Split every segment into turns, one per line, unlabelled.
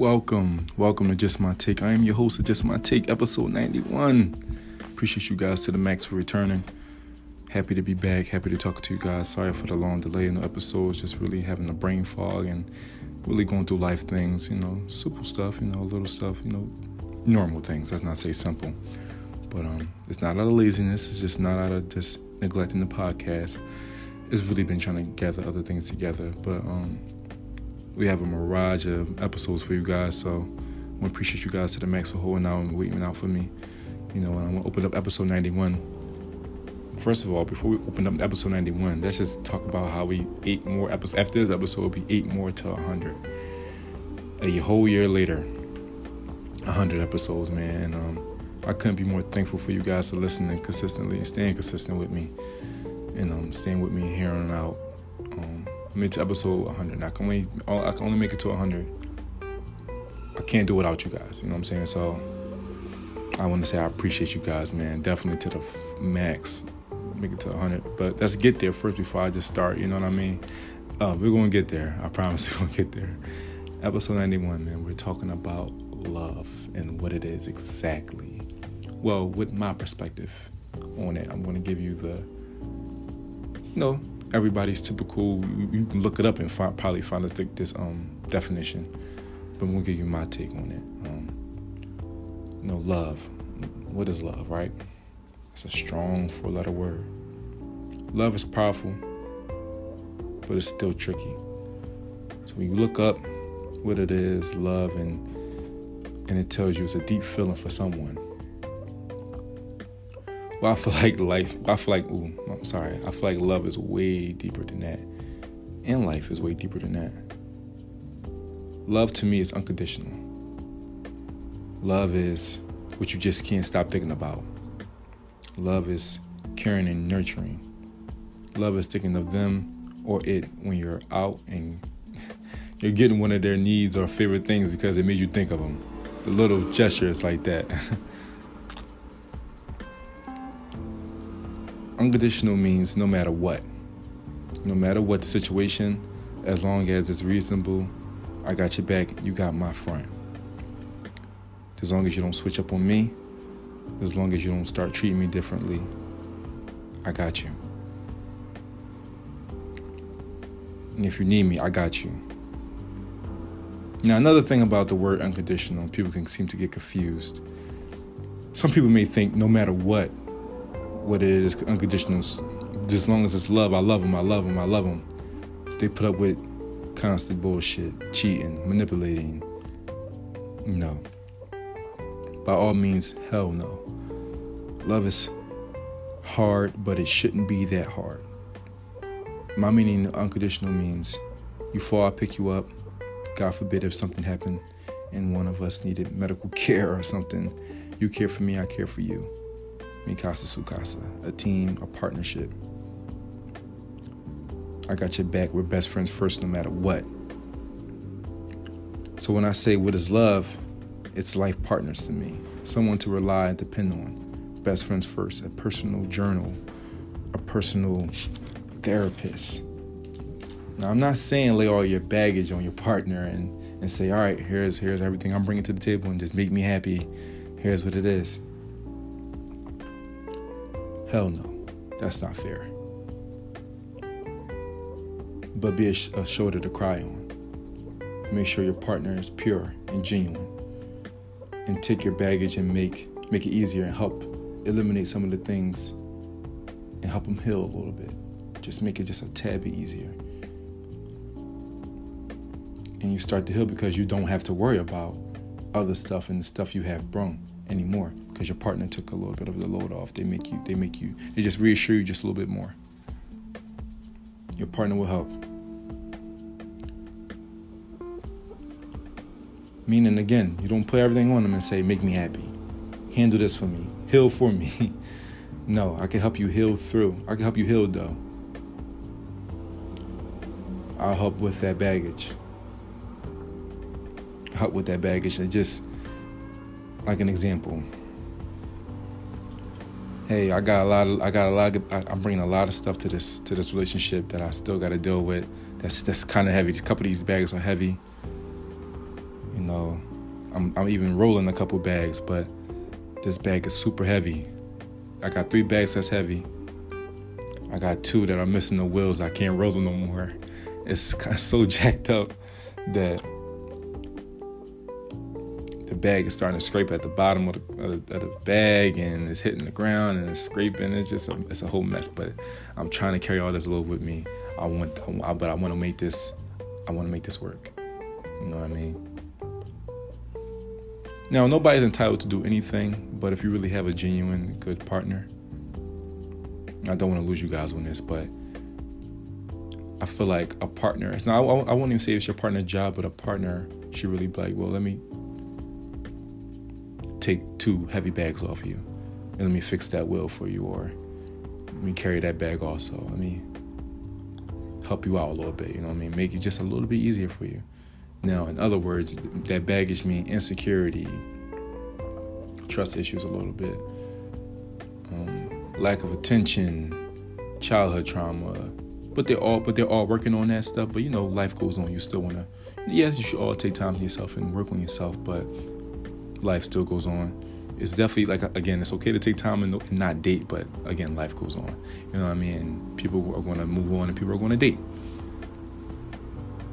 Welcome, welcome to Just My Take. I am your host of Just My Take, episode 91. Appreciate you guys to the max for returning. Happy to be back, happy to talk to you guys. Sorry for the long delay in the episodes, just really having a brain fog and really going through life things, you know, simple stuff, you know, little stuff, you know, normal things. Let's not say simple. But um, it's not out of laziness, it's just not out of just neglecting the podcast. It's really been trying to gather other things together. But um, we have a mirage of episodes for you guys. So I appreciate you guys to the max for holding out and waiting out for me. You know, I'm gonna open up episode 91. First of all, before we open up episode 91, let's just talk about how we eight more episodes. After this episode, will be eight more to 100. A whole year later, 100 episodes, man. Um, I couldn't be more thankful for you guys to listening consistently and staying consistent with me, and um, staying with me here on out. Um, I made to episode 100. I can only I can only make it to 100. I can't do without you guys. You know what I'm saying? So I want to say I appreciate you guys, man. Definitely to the f- max. Make it to 100. But let's get there first before I just start. You know what I mean? Uh, we're going to get there. I promise we're to get there. Episode 91, man. We're talking about love and what it is exactly. Well, with my perspective on it, I'm going to give you the, you know, everybody's typical. You, can look it up and find, probably find this, this um, definition, but I'm gonna give you my take on it. Um, you know, love. What is love, right? It's a strong four-letter word. Love is powerful, but it's still tricky. So when you look up what it is, love, and and it tells you it's a deep feeling for someone well, I feel like life, I feel like, ooh, I'm sorry. I feel like love is way deeper than that. And life is way deeper than that. Love to me is unconditional. Love is what you just can't stop thinking about. Love is caring and nurturing. Love is thinking of them or it when you're out and you're getting one of their needs or favorite things because it made you think of them. The little gestures like that. unconditional means no matter what. No matter what the situation, as long as it's reasonable, I got your back, you got my front. As long as you don't switch up on me, as long as you don't start treating me differently, I got you. And if you need me, I got you. Now, another thing about the word unconditional, people can seem to get confused. Some people may think no matter what, what it is unconditional. As long as it's love, I love them, I love them, I love them. They put up with constant bullshit, cheating, manipulating. No. By all means, hell no. Love is hard, but it shouldn't be that hard. My meaning unconditional means you fall, I pick you up. God forbid if something happened and one of us needed medical care or something. You care for me, I care for you. Mikasa Sukasa, a team, a partnership. I got your back. We're best friends first, no matter what. So when I say what is love, it's life partners to me, someone to rely and depend on. Best friends first, a personal journal, a personal therapist. Now I'm not saying lay all your baggage on your partner and, and say, all right, here's here's everything I'm bringing to the table and just make me happy. Here's what it is. Hell no, that's not fair. But be a, a shoulder to cry on. Make sure your partner is pure and genuine, and take your baggage and make make it easier and help eliminate some of the things and help them heal a little bit. Just make it just a tad bit easier. And you start to heal because you don't have to worry about other stuff and the stuff you have brung anymore because your partner took a little bit of the load off. They make you, they make you, they just reassure you just a little bit more. Your partner will help. Meaning, again, you don't put everything on them and say, make me happy. Handle this for me. Heal for me. no, I can help you heal through. I can help you heal, though. I'll help with that baggage. Help with that baggage. And just like an example hey, I got a lot of, I got a lot, of, I'm bringing a lot of stuff to this, to this relationship that I still got to deal with. That's, that's kind of heavy. A couple of these bags are heavy. You know, I'm I'm even rolling a couple bags, but this bag is super heavy. I got three bags that's heavy. I got two that are missing the wheels. I can't roll them no more. It's kind of so jacked up that bag is starting to scrape at the bottom of the, of the, bag and it's hitting the ground and it's scraping. It's just a, it's a whole mess. But I'm trying to carry all this load with me. I want, I, but I want to make this, I want to make this work. You know what I mean? Now, nobody's entitled to do anything, but if you really have a genuine good partner, I don't want to lose you guys on this, but I feel like a partner. It's not. I, I won't even say it's your partner job, but a partner should really be like, well, let me two heavy bags off you, and let me fix that wheel for you, or let me carry that bag also. Let me help you out a little bit. You know what I mean? Make it just a little bit easier for you. Now, in other words, that baggage means insecurity, trust issues a little bit, um, lack of attention, childhood trauma. But they're all but they're all working on that stuff. But you know, life goes on. You still wanna yes, you should all take time to yourself and work on yourself, but life still goes on. It's definitely like again, it's okay to take time and not date, but again, life goes on. You know what I mean? People are going to move on, and people are going to date.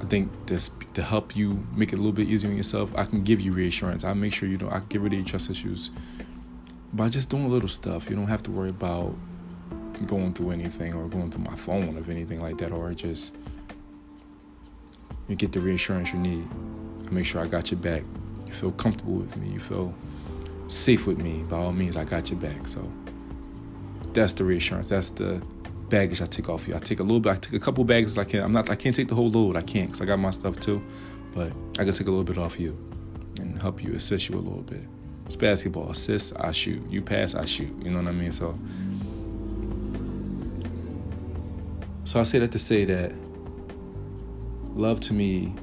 I think this to help you make it a little bit easier on yourself. I can give you reassurance. I make sure you don't. I get rid of your trust issues by just doing little stuff. You don't have to worry about going through anything or going through my phone or anything like that, or just you get the reassurance you need. I make sure I got your back. You feel comfortable with me. You feel safe with me. By all means, I got your back. So that's the reassurance. That's the baggage I take off you. I take a little bit. I take a couple bags. I can. I'm not. I can't take the whole load. I can't because I got my stuff too. But I can take a little bit off you and help you assist you a little bit. It's basketball. Assist, I shoot. You pass, I shoot. You know what I mean? So. So I say that to say that love to me,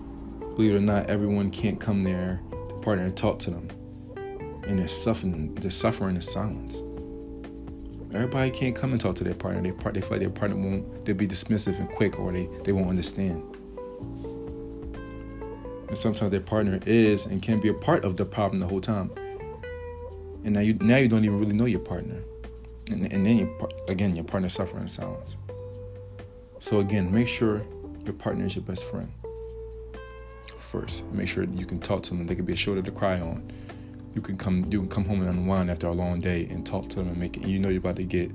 believe it or not, everyone can't come there, to partner, and talk to them. And they're suffering, they're suffering in silence. Everybody can't come and talk to their partner. They, feel like their partner won't, they'll be dismissive and quick or they, they won't understand. And sometimes their partner is and can be a part of the problem the whole time. And now you now you don't even really know your partner. And, and then, again, your partner suffering in silence. So again, make sure your partner is your best friend. First, make sure you can talk to them. They can be a shoulder to cry on you can come you can come home and unwind after a long day and talk to them and make it you know you're about to get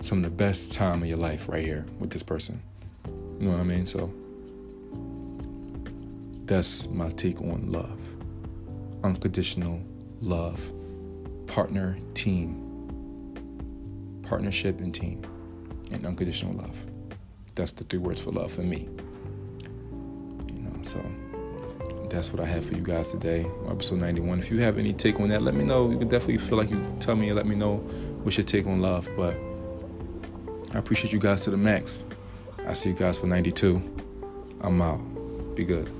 some of the best time of your life right here with this person. You know what i mean? So that's my take on love. Unconditional love. Partner team. Partnership and team. And unconditional love. That's the three words for love for me. You know so that's what I have for you guys today, episode 91. If you have any take on that, let me know. You can definitely feel like you tell me and let me know what's your take on love. But I appreciate you guys to the max. I see you guys for 92. I'm out. Be good.